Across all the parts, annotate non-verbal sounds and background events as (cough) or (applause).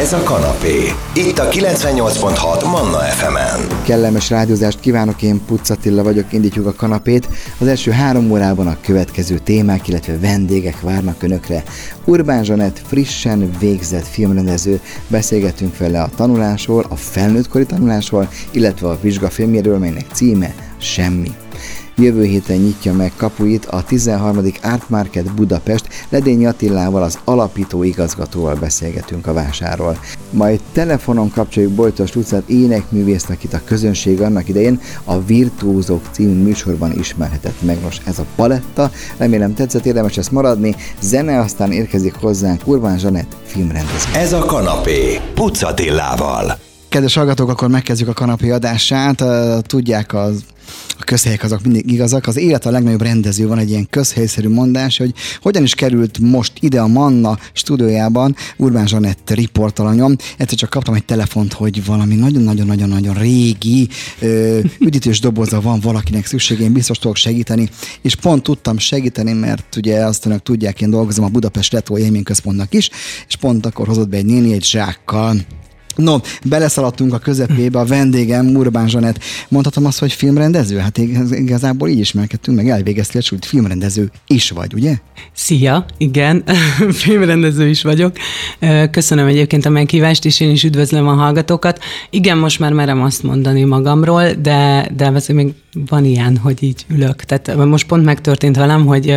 Ez a kanapé. Itt a 98.6 Manna FM-en. Kellemes rádiózást kívánok, én Puccatilla vagyok, indítjuk a kanapét. Az első három órában a következő témák, illetve vendégek várnak önökre. Urbán Zsanett frissen végzett filmrendező, beszélgetünk vele a tanulásról, a felnőttkori tanulásról, illetve a vizsgafilmjéről, melynek címe Semmi. Jövő héten nyitja meg kapuit a 13. Art Market Budapest. Ledényi Attilával, az alapító igazgatóval beszélgetünk a vásáról. Majd telefonon kapcsoljuk Bojtos Lucát énekművészt, akit a közönség annak idején a Virtuózok című műsorban ismerhetett meg. Nos, ez a paletta, remélem tetszett, érdemes ezt maradni. Zene, aztán érkezik hozzánk Urbán Zsanett filmrendező. Ez a kanapé. Puccatillával. Kedves hallgatók, akkor megkezdjük a kanapé adását. Tudják, az a közhelyek azok mindig igazak. Az élet a legnagyobb rendező, van egy ilyen közhelyszerű mondás, hogy hogyan is került most ide a Manna stúdiójában Urbán Zsanett riportalanyom. Egyszer csak kaptam egy telefont, hogy valami nagyon-nagyon-nagyon-nagyon régi ö, (laughs) üdítős doboza van valakinek szüksége, én biztos tudok segíteni, és pont tudtam segíteni, mert ugye azt önök tudják, én dolgozom a Budapest Retro Élményközpontnak is, és pont akkor hozott be egy néni egy zsákkal No, beleszaladtunk a közepébe, a vendégem Urbán Zsanett. Mondhatom azt, hogy filmrendező? Hát igazából így ismerkedtünk, meg elvégeztél, hogy filmrendező is vagy, ugye? Szia, igen, (laughs) filmrendező is vagyok. Köszönöm egyébként a meghívást, és én is üdvözlöm a hallgatókat. Igen, most már merem azt mondani magamról, de, de azért még van ilyen, hogy így ülök. Tehát most pont megtörtént velem, hogy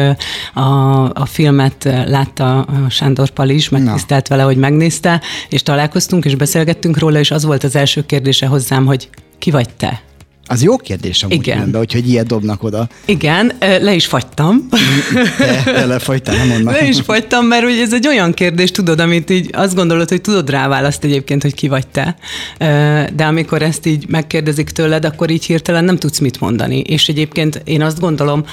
a, a filmet látta Sándor Pali is, megtisztelt vele, hogy megnézte, és találkoztunk, és beszélgettünk róla, és az volt az első kérdése hozzám, hogy ki vagy te? Az jó kérdés amúgy Igen. Különben, hogy ilyet dobnak oda. Igen, le is fagytam. De, de lefagytál, nem mondnak. (laughs) Le is fagytam, mert ugye ez egy olyan kérdés, tudod, amit így azt gondolod, hogy tudod rá választ egyébként, hogy ki vagy te. De amikor ezt így megkérdezik tőled, akkor így hirtelen nem tudsz mit mondani. És egyébként én azt gondolom,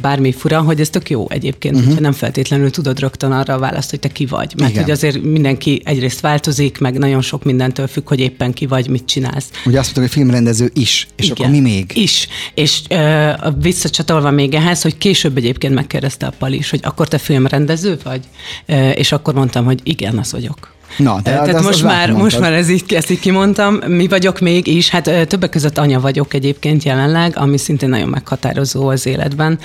bármi fura, hogy ez tök jó egyébként, uh-huh. hogyha nem feltétlenül tudod rögtön arra a választ, hogy te ki vagy. Mert Igen. hogy azért mindenki egyrészt változik, meg nagyon sok mindentől függ, hogy éppen ki vagy, mit csinálsz. Ugye azt mondtuk, hogy filmrendező is és Igen, akkor mi még? Is. És uh, visszacsatolva még ehhez, hogy később egyébként megkérdezte a Pali is, hogy akkor te filmrendező vagy? Uh, és akkor mondtam, hogy igen, az vagyok. Na, de Tehát az, most, az már, most már ez így, ezt így kimondtam. Mi vagyok még is, hát többek között anya vagyok egyébként jelenleg, ami szintén nagyon meghatározó az életben,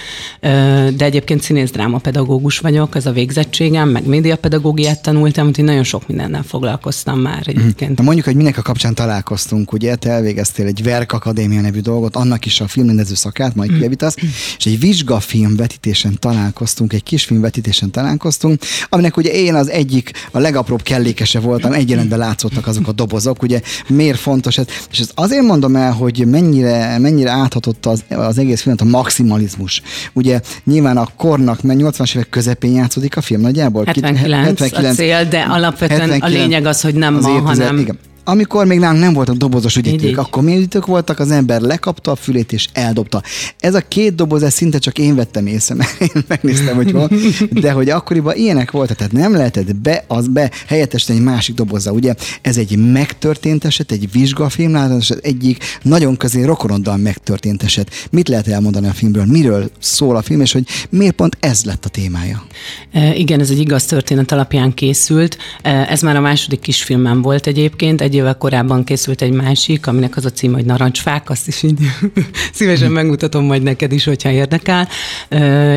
de egyébként színész pedagógus vagyok, ez a végzettségem, meg médiapedagógiát tanultam, úgyhogy nagyon sok mindennel foglalkoztam már mhm. egyébként. Na mondjuk, hogy minek a kapcsán találkoztunk, ugye te elvégeztél egy Verk Akadémia nevű dolgot, annak is a filmrendező szakát, majd kijavítasz, és egy vizsgafilm vetítésen találkoztunk, egy kisfilm vetítésen találkoztunk, aminek ugye én az egyik, a legapróbb kellék értékese voltam, egy jelentben látszottak azok a dobozok, ugye miért fontos ez? És ezt azért mondom el, hogy mennyire, mennyire áthatott az, az egész filmet a maximalizmus. Ugye nyilván a kornak, mert 80-as évek közepén játszódik a film nagyjából. 79, 79 a cél, de alapvetően 79, a lényeg az, hogy nem ma, hanem... Igen amikor még nálunk nem voltak dobozos ügyíték, akkor mi ügyítők voltak, az ember lekapta a fülét és eldobta. Ez a két doboz, ez szinte csak én vettem észre, mert én megnéztem, hogy van, de hogy akkoriban ilyenek voltak, tehát nem lehetett be, az be helyettesíteni egy másik dobozza. Ugye ez egy megtörtént eset, egy vizsgafilm, eset, egyik nagyon közé rokonoddal megtörtént eset. Mit lehet elmondani a filmről? Miről szól a film, és hogy miért pont ez lett a témája? E, igen, ez egy igaz történet alapján készült. E, ez már a második kisfilmem volt egyébként, egy évvel korábban készült egy másik, aminek az a cím, hogy Narancsfák, azt is így (laughs) szívesen megmutatom majd neked is, hogyha érdekel.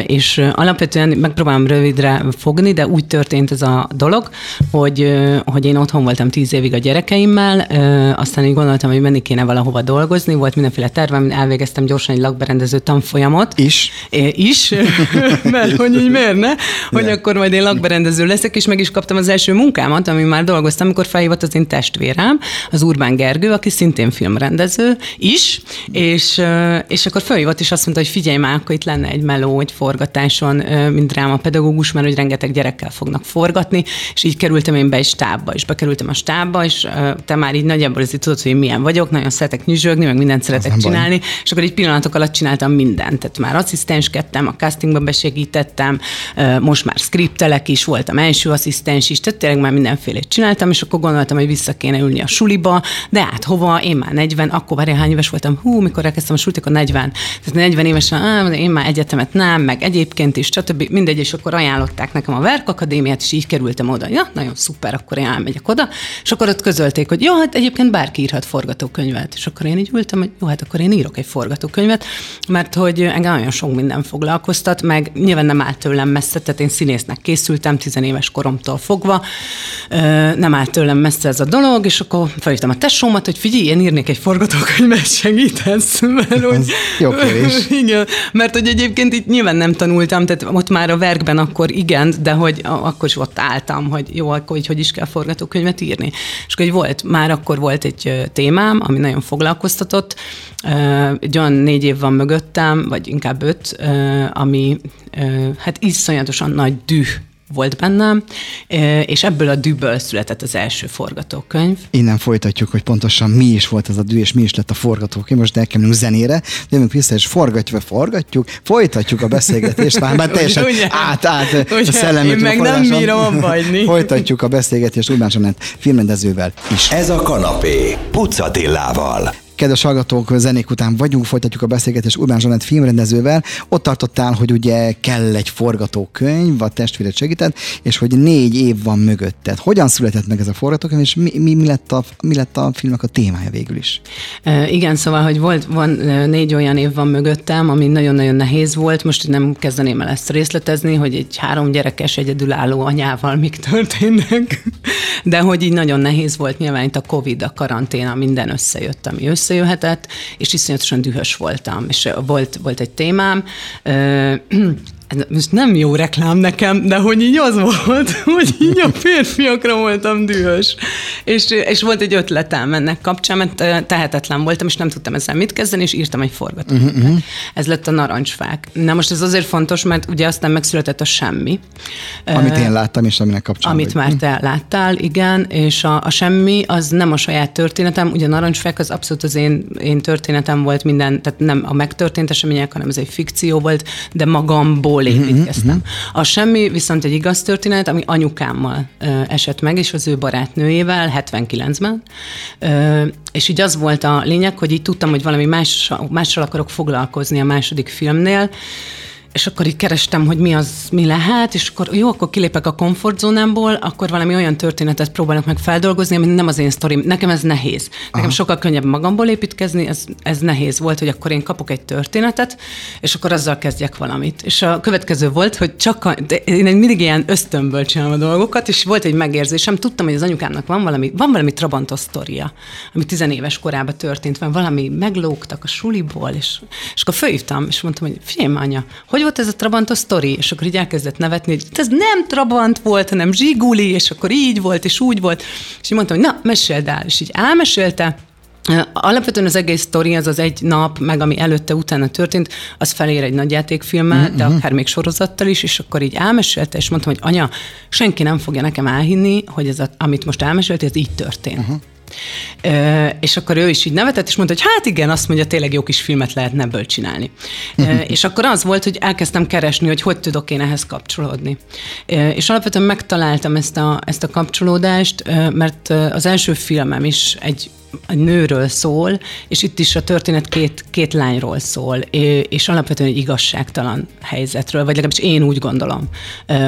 És alapvetően megpróbálom rövidre fogni, de úgy történt ez a dolog, hogy, hogy én otthon voltam tíz évig a gyerekeimmel, aztán így gondoltam, hogy menni kéne valahova dolgozni, volt mindenféle tervem, elvégeztem gyorsan egy lakberendező tanfolyamot. Is? É, is, (laughs) mert hogy így miért ne? Hogy akkor majd én lakberendező leszek, és meg is kaptam az első munkámat, ami már dolgoztam, amikor felhívott az én testvérem, kollégám, az Urbán Gergő, aki szintén filmrendező is, és, és akkor felhívott, és azt mondta, hogy figyelj már, akkor itt lenne egy meló, egy forgatáson, mint pedagógus, mert hogy rengeteg gyerekkel fognak forgatni, és így kerültem én be egy stábba, és bekerültem a stábba, és te már így nagyjából azért tudod, hogy milyen vagyok, nagyon szeretek nyüzsögni, meg mindent szeretek csinálni, baj. és akkor így pillanatok alatt csináltam mindent. Tehát már asszisztenskedtem, a castingba besegítettem, most már skriptelek is, voltam első asszisztens is, tehát tényleg már mindenfélét csináltam, és akkor gondoltam, hogy vissza kéne ülni elmenni a suliba, de hát hova, én már 40, akkor várjál, hány éves voltam, hú, mikor elkezdtem a sulit, akkor 40. Tehát 40 évesen, á, én már egyetemet nem, meg egyébként is, stb. Mindegy, és akkor ajánlották nekem a Verk Akadémiát, és így kerültem oda. Ja, nagyon szuper, akkor én elmegyek oda. És akkor ott közölték, hogy jó, hát egyébként bárki írhat forgatókönyvet. És akkor én így ültem, hogy jó, hát akkor én írok egy forgatókönyvet, mert hogy engem nagyon sok minden foglalkoztat, meg nyilván nem állt tőlem messze, tehát én színésznek készültem tizenéves koromtól fogva, nem állt tőlem messze ez a dolog, és akkor felhívtam a tesómat, hogy figyelj, én írnék egy forgatókönyvet, (laughs) segítesz? Mert, hogy, jó kérés. (laughs) Igen, mert hogy egyébként itt nyilván nem tanultam, tehát ott már a verkben akkor igen, de hogy akkor is ott álltam, hogy jó, akkor hogy, hogy is kell forgatókönyvet írni. És akkor volt, már akkor volt egy témám, ami nagyon foglalkoztatott, egy olyan négy év van mögöttem, vagy inkább öt, ami hát iszonyatosan nagy düh volt bennem, és ebből a dűből született az első forgatókönyv. Innen folytatjuk, hogy pontosan mi is volt ez a dű, és mi is lett a forgatókönyv. Most elkezdünk zenére, jövünk vissza, és forgatjuk, forgatjuk, folytatjuk a beszélgetést, már, már (laughs) teljesen ugye, át, át ugye, a szellemi Én meg nem bírom abba (laughs) Folytatjuk a beszélgetést Urbán Zsanett filmrendezővel is. Ez a kanapé, Pucatillával. Kedves hallgatók, zenék után vagyunk, folytatjuk a beszélgetést Urbán Zsanett filmrendezővel. Ott tartottál, hogy ugye kell egy forgatókönyv, a testvéret segített, és hogy négy év van mögötted. Hogyan született meg ez a forgatókönyv, és mi, mi, mi, lett, a, mi lett a filmnek a témája végül is? E, igen, szóval, hogy volt, van négy olyan év van mögöttem, ami nagyon-nagyon nehéz volt. Most nem kezdeném el ezt részletezni, hogy egy három gyerekes egyedülálló anyával mik történnek, (laughs) de hogy így nagyon nehéz volt nyilván itt a Covid, a karanténa, minden összejött, ami össze összejöhetett, és iszonyatosan dühös voltam. És volt, volt egy témám, ez nem jó reklám nekem, de hogy így az volt, (laughs) hogy így a férfiakra voltam dühös. És, és volt egy ötletem ennek kapcsán, mert tehetetlen voltam, és nem tudtam ezzel mit kezdeni, és írtam egy forgatókönyvet. Uh-huh. Ez lett a narancsfák. Na most ez azért fontos, mert ugye aztán megszületett a semmi. Amit én láttam, és aminek kapcsán Amit vagy. már te láttál, igen, és a, a semmi az nem a saját történetem, ugye a narancsfák az abszolút az én, én történetem volt minden, tehát nem a megtörtént események, hanem ez egy fikció volt, de magamból abból építkeztem. Uh-huh. A semmi viszont egy igaz történet, ami anyukámmal esett meg, és az ő barátnőjével 79-ben. Ö, és így az volt a lényeg, hogy így tudtam, hogy valami más, mással akarok foglalkozni a második filmnél, és akkor így kerestem, hogy mi az, mi lehet, és akkor jó, akkor kilépek a komfortzónámból, akkor valami olyan történetet próbálok meg feldolgozni, ami nem az én sztorim. Nekem ez nehéz. Nekem Aha. sokkal könnyebb magamból építkezni, ez, ez nehéz volt, hogy akkor én kapok egy történetet, és akkor azzal kezdjek valamit. És a következő volt, hogy csak a, de én mindig ilyen ösztönből csinálom a dolgokat, és volt egy megérzésem, tudtam, hogy az anyukámnak van valami, van valami Trabantos sztoria, ami tizenéves korában történt, van valami meglógtak a suliból, és, és akkor fölhívtam, és mondtam, hogy figyelj, anya, hogy volt ez a Trabantos sztori? És akkor így elkezdett nevetni, hogy ez nem Trabant volt, hanem Zsiguli, és akkor így volt, és úgy volt. És így mondtam, hogy na, meséld el. És így elmesélte, Alapvetően az egész sztori, az az egy nap, meg ami előtte, utána történt, az felér egy nagy játékfilmmel, mm-hmm. de akár még sorozattal is, és akkor így elmesélte, és mondtam, hogy anya, senki nem fogja nekem elhinni, hogy ez, a, amit most elmesélt, ez így történt. Uh-huh. És akkor ő is így nevetett, és mondta, hogy hát igen, azt mondja, tényleg jó kis filmet lehetne ebből csinálni. (laughs) És akkor az volt, hogy elkezdtem keresni, hogy hogy tudok én ehhez kapcsolódni. És alapvetően megtaláltam ezt a, ezt a kapcsolódást, mert az első filmem is egy nőről szól, és itt is a történet két, két lányról szól, és alapvetően egy igazságtalan helyzetről, vagy legalábbis én úgy gondolom,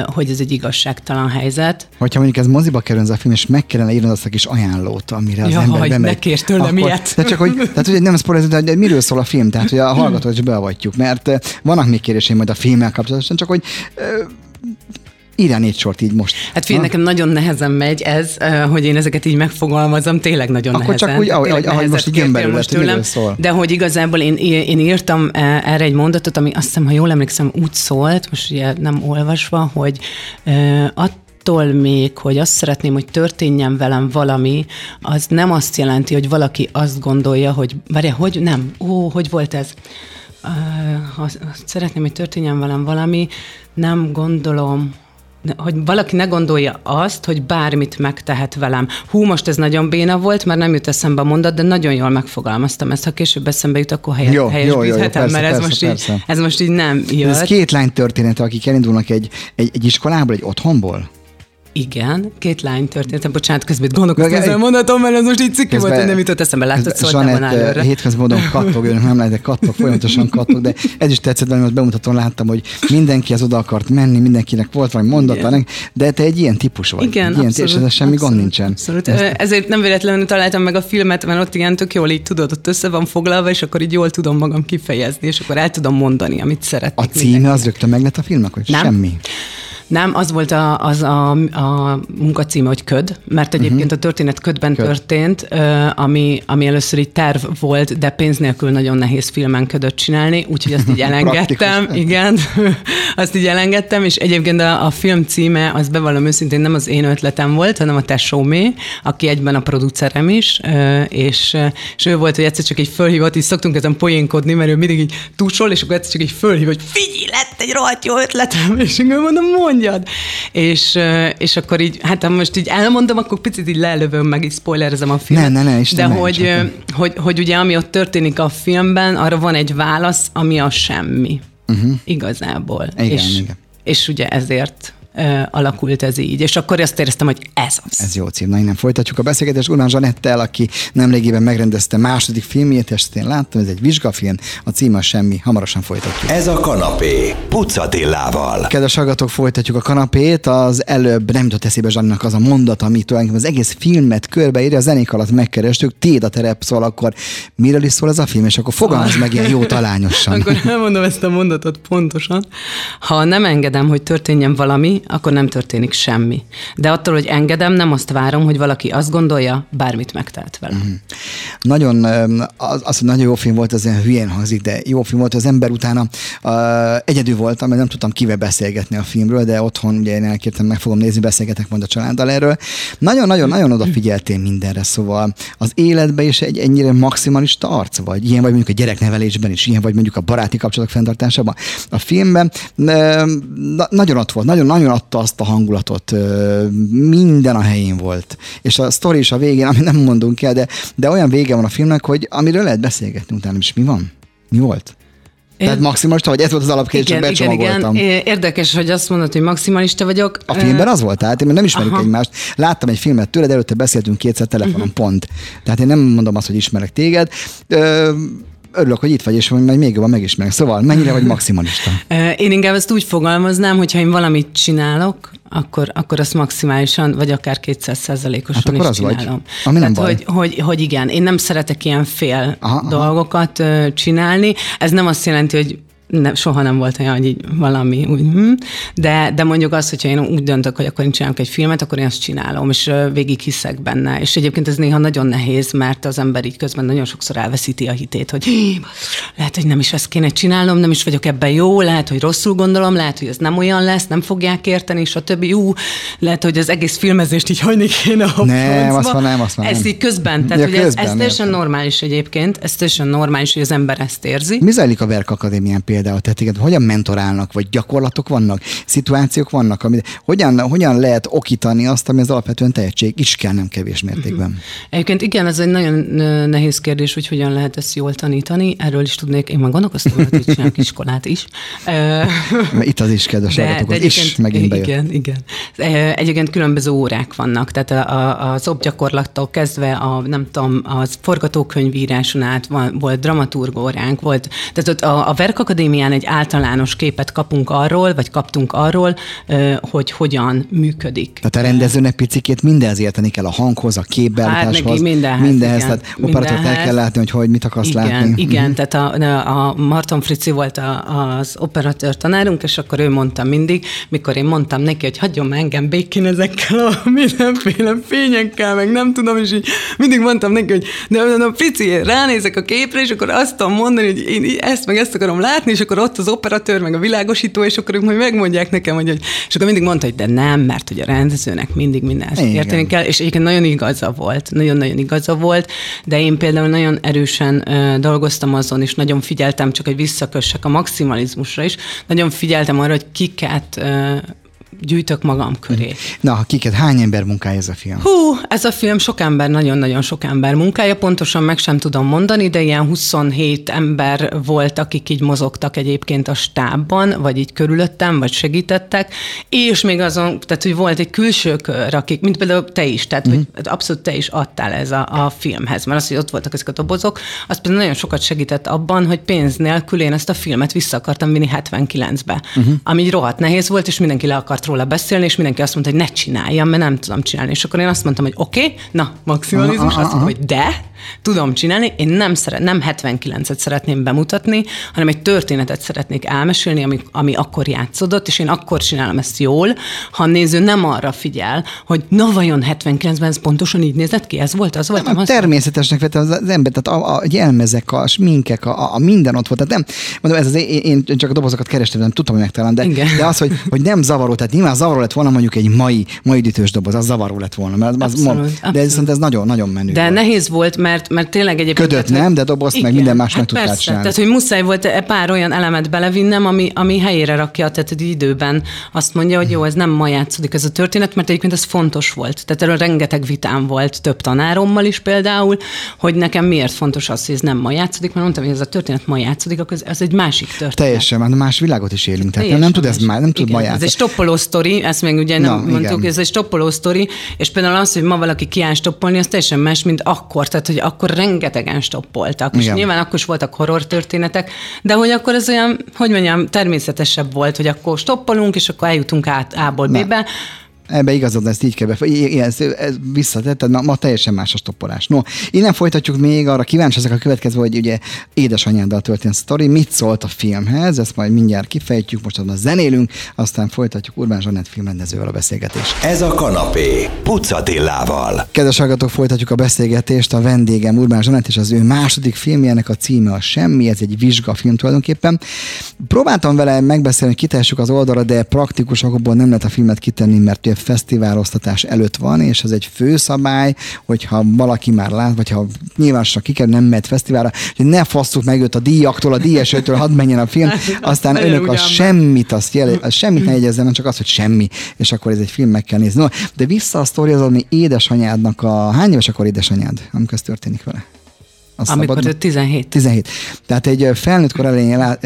hogy ez egy igazságtalan helyzet. Hogyha mondjuk ez moziba kerül ez a film, és meg kellene írni azt a kis ajánlót, amire az ja, ember bemegy. ne kérj tőlem akkor, ilyet. De csak hogy, tehát, hogy nem spoiler, de miről szól a film, tehát hogy a hallgatót is beavatjuk, mert vannak még kéréseim majd a filmmel kapcsolatosan, csak hogy írjál négy sort így most. Hát figyelj, nekem nagyon nehezen megy ez, hogy én ezeket így megfogalmazom, tényleg nagyon Akkor nehezen. csak úgy, ahogy, ahogy, most így jön belőle, tőlem, szól. De hogy igazából én, én írtam erre egy mondatot, ami azt hiszem, ha jól emlékszem, úgy szólt, most ugye nem olvasva, hogy attól még, hogy azt szeretném, hogy történjen velem valami, az nem azt jelenti, hogy valaki azt gondolja, hogy, várja, hogy nem, ó, hogy volt ez? Azt szeretném, hogy történjen velem valami, nem gondolom, hogy valaki ne gondolja azt, hogy bármit megtehet velem. Hú, most ez nagyon béna volt, mert nem jut eszembe a mondat, de nagyon jól megfogalmaztam ezt. Ha később eszembe jut, akkor helyes, jó, helyes jó, jó, jó, persze, mert ez, persze, most persze. Így, ez most így nem jött. Ez két lány története, akik elindulnak egy, egy, egy iskolából, egy otthonból? Igen, két lány történt. Bocsánat, közben gondolkoztam ezzel a mondatom, mert ez most így cikki volt, hogy nem jutott eszembe. Látod, szóltam előre. Hétköz módon kattog, ő nem lehet, de kattog, folyamatosan kattog, de ez is tetszett velem, hogy bemutatón láttam, hogy mindenki az oda akart menni, mindenkinek volt valami mondata, de te egy ilyen típus vagy. Igen, ilyen, abszolút, és ez semmi abszolút, gond nincsen. Abszolút. Ezt... Ezért nem véletlenül találtam meg a filmet, mert ott ilyen tök jól így tudod, ott össze van foglalva, és akkor így jól tudom magam kifejezni, és akkor el tudom mondani, amit szeretnék. A címe az rögtön meg lett a filmnek, hogy nem. semmi? Nem, az volt a, az a, a munkacíme, hogy köd, mert egyébként uh-huh. a történet ködben köd. történt, ami, ami először így terv volt, de pénz nélkül nagyon nehéz filmen ködöt csinálni, úgyhogy azt így (laughs) elengedtem, igen, (laughs) azt így elengedtem, és egyébként a, a film címe, az bevallom őszintén nem az én ötletem volt, hanem a tesómé, aki egyben a producerem is, és, és ő volt, hogy egyszer csak egy fölhívott, és szoktunk ezen poénkodni, mert ő mindig így túsol, és akkor egyszer csak egy fölhív, hogy figyelj, lett egy rohadt jó ötletem, (laughs) és én mondom, mondj, mondjad. És, és akkor így, hát ha most így elmondom, akkor picit így lelövöm, meg így spoilerezem a filmet. Ne, ne, ne, Isten De ne, hogy, hogy, hogy, hogy ugye ami ott történik a filmben, arra van egy válasz, ami a semmi. Uh-huh. Igazából. Igen, és, igen. és ugye ezért alakult ez így. És akkor azt éreztem, hogy ez az. Ez jó cím. Na, innen folytatjuk a beszélgetést Urmán Zsanettel, aki nemrégiben megrendezte második filmjét, ezt én láttam, ez egy vizsgafilm, a címe semmi, hamarosan folytatjuk. Ez a kanapé, Pucatillával. Kedves hallgatók, folytatjuk a kanapét, az előbb nem jutott eszébe Zsaninak az a mondat, amit tulajdonképpen az egész filmet körbeírja, a zenék alatt megkerestük, téd a terep szól, akkor miről is szól ez a film, és akkor fogalmaz meg ilyen jó talányosan. akkor elmondom ezt a mondatot pontosan. Ha nem engedem, hogy történjen valami, akkor nem történik semmi. De attól, hogy engedem, nem azt várom, hogy valaki azt gondolja, bármit megtehet vele. Mm. Nagyon, az, az, nagyon jó film volt, az ilyen hülyén hangzik, de jó film volt, az ember utána uh, egyedül voltam, mert nem tudtam kivel beszélgetni a filmről, de otthon ugye én elkértem, meg fogom nézni, beszélgetek majd a családdal erről. Nagyon-nagyon-nagyon odafigyeltél mindenre, szóval az életben is egy ennyire maximalista arc vagy, ilyen vagy mondjuk a gyereknevelésben is, ilyen vagy mondjuk a baráti kapcsolatok fenntartásában. A filmben na, nagyon ott volt, nagyon-nagyon adta azt a hangulatot, minden a helyén volt. És a sztori is a végén, amit nem mondunk el, de, de olyan vége van a filmnek, hogy amiről lehet beszélgetni utána is. Mi van? Mi volt? Tehát maximalista vagy? Ez volt az alapkérdés, becsomagoltam. Igen, igen. Érdekes, hogy azt mondod, hogy maximalista vagyok. A filmben az volt, tehát én nem ismerjük Aha. egymást. Láttam egy filmet tőled, előtte beszéltünk kétszer telefonon, uh-huh. pont. Tehát én nem mondom azt, hogy ismerek téged. Ö, örülök, hogy itt vagy, és majd még jobban megismerek. Szóval mennyire vagy (laughs) maximalista? Én inkább ezt úgy fogalmaznám, hogy ha én valamit csinálok, akkor, akkor azt maximálisan, vagy akár 200 százalékosan hát is az csinálom. Vagy. Ami nem Tehát, baj. Hogy, hogy, hogy igen, én nem szeretek ilyen fél aha, dolgokat aha. csinálni. Ez nem azt jelenti, hogy nem, soha nem volt olyan, hogy így valami úgy, hm. de, de mondjuk az, hogyha én úgy döntök, hogy akkor én csinálok egy filmet, akkor én azt csinálom, és végig hiszek benne. És egyébként ez néha nagyon nehéz, mert az ember így közben nagyon sokszor elveszíti a hitét, hogy lehet, hogy nem is ezt kéne csinálnom, nem is vagyok ebben jó, lehet, hogy rosszul gondolom, lehet, hogy ez nem olyan lesz, nem fogják érteni, és a többi, jó, lehet, hogy az egész filmezést így hagyni kéne a Nem, azt van, nem, azt nem. Ez így közben, tehát ja, közben, ez, ez teljesen normális egyébként, ez teljesen normális, hogy az ember ezt érzi. Mi zajlik a Verk Akadémián például? Például, tehát igen, hogyan mentorálnak, vagy gyakorlatok vannak, szituációk vannak, amit, hogyan, hogyan lehet okítani azt, ami az alapvetően tehetség is kell nem kevés mértékben. Uh-huh. Egyébként igen, ez egy nagyon nehéz kérdés, hogy hogyan lehet ezt jól tanítani. Erről is tudnék, én már gondolkoztam, hogy csinálok iskolát is. Itt az is kedves de, de is megint bejött. Igen, igen. Egyébként különböző órák vannak, tehát a, az obgyakorlattól kezdve a, nem tudom, az forgatókönyvíráson át van, volt dramaturg óránk, volt, tehát ott a, a Verk akadémián egy általános képet kapunk arról, vagy kaptunk arról, hogy hogyan működik. Tehát a rendezőnek picikét mindenhez érteni kell, a hanghoz, a képbeállításhoz. Hát mindenhez. Mindenhez, igen, tehát operatort el kell látni, hogy, hogy mit akarsz igen, látni. Igen, mm tehát a, a Marton Frici volt a, az operatőr tanárunk, és akkor ő mondta mindig, mikor én mondtam neki, hogy hagyjon meg engem békén ezekkel a (laughs) mindenféle fényekkel, meg nem tudom, és így mindig mondtam neki, hogy de, de, de Frici, ránézek a képre, és akkor azt tudom mondani, hogy én ezt meg ezt akarom látni, és akkor ott az operatőr, meg a világosító, és akkor ők majd megmondják nekem, hogy, hogy és akkor mindig mondta, hogy de nem, mert hogy a rendezőnek mindig minden érteni kell, és egyébként nagyon igaza volt, nagyon-nagyon igaza volt, de én például nagyon erősen uh, dolgoztam azon, és nagyon figyeltem, csak hogy visszakössek a maximalizmusra is, nagyon figyeltem arra, hogy kiket uh, gyűjtök magam köré. Na, kiket, hány ember munkája ez a film? Hú, ez a film sok ember, nagyon-nagyon sok ember munkája, pontosan meg sem tudom mondani, de ilyen 27 ember volt, akik így mozogtak egyébként a stábban, vagy így körülöttem, vagy segítettek, és még azon, tehát hogy volt egy külső kör, akik, mint például te is, tehát uh-huh. hogy abszolút te is adtál ez a, a filmhez, mert az, hogy ott voltak ezek a dobozok, az például nagyon sokat segített abban, hogy pénz nélkül én ezt a filmet vissza akartam vinni 79-be, uh-huh. ami így rohadt nehéz volt, és mindenki le akart róla beszélni, és mindenki azt mondta, hogy ne csináljam, mert nem tudom csinálni. És akkor én azt mondtam, hogy oké, okay, na, maximalizmus, azt mondtam, hogy de, tudom csinálni, én nem, szeret, nem 79-et szeretném bemutatni, hanem egy történetet szeretnék elmesélni, ami, ami akkor játszódott, és én akkor csinálom ezt jól, ha a néző nem arra figyel, hogy na vajon 79-ben ez pontosan így nézett ki, ez volt, az volt. Nem, nem, természetesnek vette az, az ember, tehát a, a jelmezek, a sminkek, a, a, minden ott volt. Tehát nem, mondom, ez az, én, én csak a dobozokat kerestem, nem tudtam, hogy megtalálom, de, Igen. de az, hogy, hogy nem zavaró, tehát nyilván zavaró lett volna mondjuk egy mai, mai ütős doboz, az zavaró lett volna, mert az, abszolút, mond, abszolút. de ez, ez nagyon, nagyon menő. De volt. nehéz volt, mert, mert tényleg egyébként... Ködött, nem, de dobozt igen, meg minden más hát meg tudtál csinálni. Tehát, hogy muszáj volt e pár olyan elemet belevinnem, ami, ami helyére rakja, tehát egy időben azt mondja, hogy jó, ez nem ma játszódik ez a történet, mert egyébként ez fontos volt. Tehát erről rengeteg vitám volt több tanárommal is például, hogy nekem miért fontos az, hogy ez nem ma játszódik, mert mondtam, hogy ez a történet ma játszódik, akkor ez egy másik történet. Teljesen, mert más világot is élünk. Tehát nem, nem tud ez már, nem tud ma játszani. Ez egy stoppoló sztori, ezt még ugye nem Na, mondtuk, igen. ez egy stoppoló sztori, és például az, hogy ma valaki kiáll stoppolni, az teljesen más, mint akkor. Tehát, hogy akkor rengetegen stoppoltak. Igen. És nyilván akkor is voltak horror történetek, de hogy akkor ez olyan, hogy mondjam, természetesebb volt, hogy akkor stoppolunk, és akkor eljutunk át A-ból B-be. Ebbe igazad, ezt így kell be, igen, ez, ez visszatetted, ma, ma teljesen más a stoppolás. No, innen folytatjuk még, arra kíváncsi ezek a következő, hogy ugye édesanyáddal történt sztori, mit szólt a filmhez, ezt majd mindjárt kifejtjük, most a zenélünk, aztán folytatjuk Urbán Zsanett filmrendezővel a beszélgetést. Ez a kanapé, Pucatillával. Kedves hallgatók, folytatjuk a beszélgetést, a vendégem Urbán Zsanett és az ő második filmjének a címe a Semmi, ez egy vizsgafilm tulajdonképpen. Próbáltam vele megbeszélni, hogy kitessük az oldalra, de praktikus okokból nem lehet a filmet kitenni, mert fesztiváloztatás előtt van, és ez egy főszabály, hogyha valaki már lát, vagy ha nyilvánosan kikerül, nem mehet fesztiválra, hogy ne fasszuk meg őt a díjaktól, a díjesőtől, hadd menjen a film, (laughs) aztán hát, önök a semmit, azt jel, a semmit ne jegyezzenek, csak az, hogy semmi, és akkor ez egy film meg kell nézni. No, de vissza a sztori az, ami édesanyádnak a... Hány éves akkor édesanyád, amikor ez történik vele? Azt Amikor szabad, 17. 17. Tehát egy felnőtt kor elején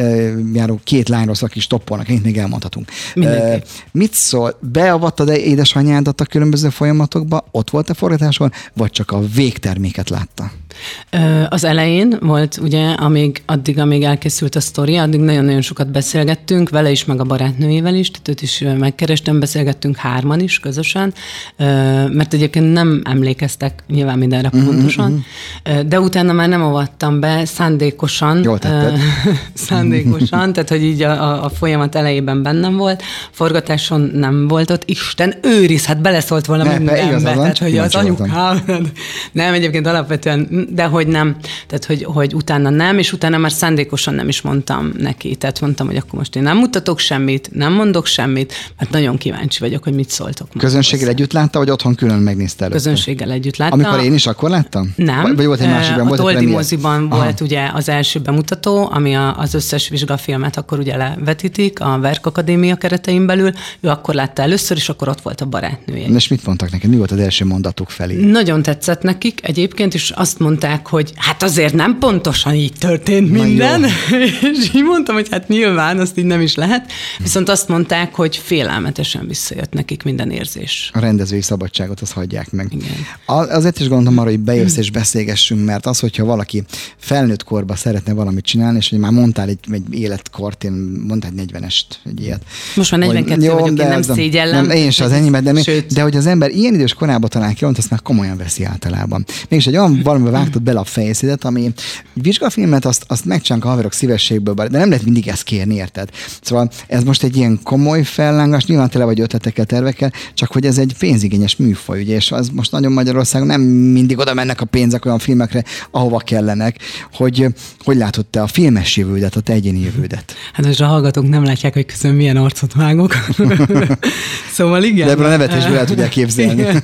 járó két lányról szak is toppolnak, ennyit még elmondhatunk. Mindenki. Mit szól? Beavattad -e édesanyádat a különböző folyamatokba? Ott volt a forgatáson, vagy csak a végterméket látta? Az elején volt, ugye, amíg, addig, amíg elkészült a sztori, addig nagyon-nagyon sokat beszélgettünk, vele is, meg a barátnőjével is, tehát őt is megkerestem, beszélgettünk hárman is közösen, mert egyébként nem emlékeztek nyilván mindenre uh-huh, pontosan, uh-huh. de utána már nem avattam be szándékosan. Jól tetted. (laughs) szándékosan, tehát hogy így a, a folyamat elejében bennem volt, forgatáson nem volt ott, Isten őriz, hát beleszólt volna ne, mindenbe, tehát hogy az anyukám, (laughs) nem, egyébként alapvetően de hogy nem, tehát hogy, hogy utána nem, és utána már szándékosan nem is mondtam neki. Tehát mondtam, hogy akkor most én nem mutatok semmit, nem mondok semmit, mert nagyon kíváncsi vagyok, hogy mit szóltok. Közönséggel együtt látta, vagy otthon külön megnézte előtte? Közönséggel együtt láttam. Amikor én is akkor láttam? Nem. Vagy volt egy másikban? A Toldi moziban Aha. volt ugye az első bemutató, ami a, az összes vizsgafilmet akkor ugye levetítik a Verk Akadémia keretein belül. Ő akkor látta először, és akkor ott volt a barátnője. És mit mondtak neki? Mi volt az első mondatuk felé? Nagyon tetszett nekik egyébként, és azt mondta, mondták, hogy hát azért nem pontosan így történt minden, (laughs) és így mondtam, hogy hát nyilván azt így nem is lehet, viszont azt mondták, hogy félelmetesen visszajött nekik minden érzés. A rendezői szabadságot azt hagyják meg. Igen. Azért is gondolom arra, hogy bejössz és beszélgessünk, mert az, hogyha valaki felnőtt korba szeretne valamit csinálni, és hogy már mondtál egy, egy életkort, én mondtál egy 40-est, egy ilyet. Most már 42 jó, vagyok, de én nem szégyellem. Nem, én sem az enyémet, de, de hogy az ember ilyen idős korában talán ki, azt már komolyan veszi általában. Mégis egy olyan valamivel vágtad bele a fejszédet, ami egy vizsgafilmet azt, azt megcsinálnak a haverok szívességből, de nem lehet mindig ezt kérni, érted? Szóval ez most egy ilyen komoly fellángás, nyilván tele vagy ötletekkel, tervekkel, csak hogy ez egy pénzigényes műfaj, ugye, és az most nagyon Magyarországon nem mindig oda mennek a pénzek olyan filmekre, ahova kellenek, hogy hogy látod te a filmes jövődet, a te egyéni jövődet? Hát most a hallgatók nem látják, hogy közben milyen arcot vágok. (laughs) szóval igen. De ebből a nevetésből el tudják képzelni. (laughs)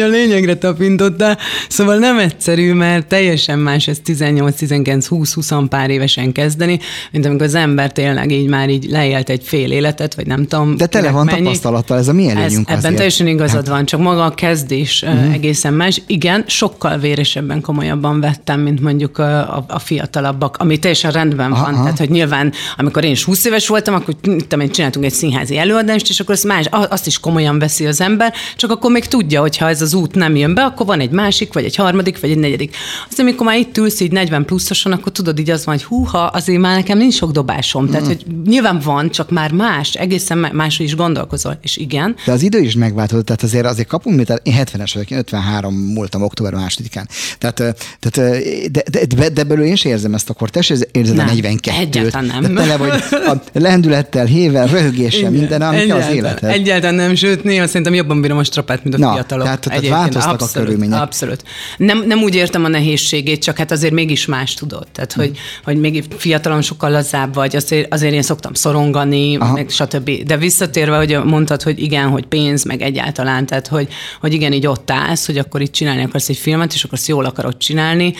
A lényegre tapintottál. Szóval nem egyszerű egyszerű, mert teljesen más ez 18, 19, 20, 20 pár évesen kezdeni, mint amikor az ember tényleg így már így leélt egy fél életet, vagy nem tudom. De tele van mennyi. tapasztalattal, ez a mi előnyünk ez, Ebben teljesen igazad van, csak maga a kezdés uh-huh. egészen más. Igen, sokkal véresebben, komolyabban vettem, mint mondjuk a, a, a fiatalabbak, ami teljesen rendben Aha. van. Tehát, hogy nyilván, amikor én is 20 éves voltam, akkor tudom, én csináltunk egy színházi előadást, és akkor azt, más, azt is komolyan veszi az ember, csak akkor még tudja, hogy ha ez az út nem jön be, akkor van egy másik, vagy egy harmadik, vagy egy negyedik. Azt, amikor már itt ülsz így 40 pluszosan, akkor tudod így az van, hogy húha, azért már nekem nincs sok dobásom. Tehát, mm. hogy nyilván van, csak már más, egészen máshogy is gondolkozol. És igen. De az idő is megváltozott, tehát azért azért kapunk, mint én 70-es vagyok, én 53 múltam október másodikán. Tehát, tehát de, de, de, de belül én sem érzem ezt a te érzed nem, a 42-t. Egyáltalán nem. De tele vagy a lendülettel, hével, röhögéssel, minden, ami az életed. Egyáltalán nem, sőt, néha szerintem jobban bírom a strapát, mint a Na, fiatalok. Tehát, tehát változtak abszolút, a körülmények. Abszolút. Nem, nem úgy értem a nehézségét, csak hát azért mégis más tudod. Tehát, hogy, hogy még fiatalon sokkal lazább vagy, azért, azért én szoktam szorongani, Aha. meg stb. De visszatérve, hogy mondtad, hogy igen, hogy pénz, meg egyáltalán, tehát hogy, hogy igen, így ott állsz, hogy akkor itt csinálni akarsz egy filmet, és akkor azt jól akarod csinálni,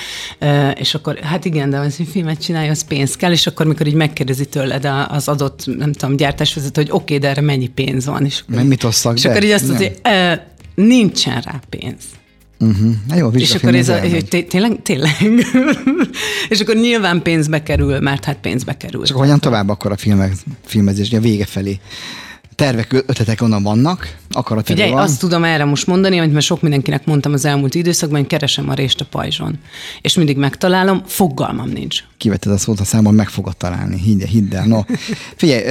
és akkor hát igen, de az, hogy filmet csinálj, az pénz kell, és akkor mikor így megkérdezi tőled az adott, nem tudom, gyártásvezető, hogy oké, okay, de erre mennyi pénz van. És, akkor, mit osszak És be? akkor így azt mondja, nincsen rá pénz. Uh-huh. Na jó, és akkor ez a, tényleg, tényleg. (laughs) és akkor nyilván pénzbe kerül, mert hát pénzbe kerül. És akkor hogyan tovább akkor a filmek, filmezés, a vége felé? Tervek, ötletek onnan vannak, akarat Figyelj, van. azt tudom erre most mondani, amit már sok mindenkinek mondtam az elmúlt időszakban, hogy keresem a rést a pajzson. És mindig megtalálom, fogalmam nincs. Kivetted a szót a számon, meg fogod találni, hidd, hidd el. No. Figyelj,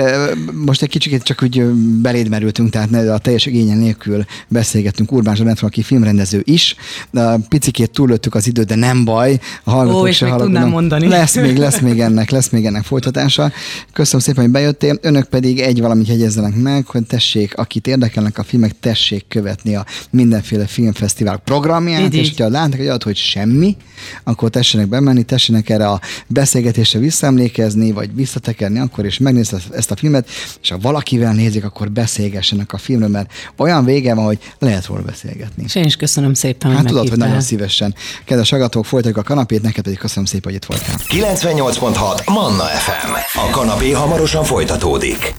most egy kicsit csak úgy beléd merültünk, tehát a teljes igényen nélkül beszélgettünk Urbán Zsanetről, aki filmrendező is. Picikét túlöttük az időt, de nem baj. A hallgatók Ó, és még tudnám mondani. Lesz még, lesz még ennek, lesz még ennek folytatása. Köszönöm szépen, hogy bejöttél. Önök pedig egy valamit jegyezzenek meg, hogy tessék, akit érdekelnek a filmek, tessék követni a mindenféle filmfesztivál programját, így, és ha látnak egy adat, hogy semmi, akkor tessenek bemenni, tessenek erre a beszélgetésre visszaemlékezni, vagy visszatekerni akkor, és megnézni ezt a filmet, és ha valakivel nézik, akkor beszélgessenek a filmről, mert olyan vége van, hogy lehet róla beszélgetni. És én is köszönöm szépen, Hát tudod, hogy nagyon szívesen. Kedves agatók, folytatjuk a kanapét, neked pedig köszönöm szépen, hogy itt voltál. 98.6 Manna FM. A kanapé hamarosan folytatódik.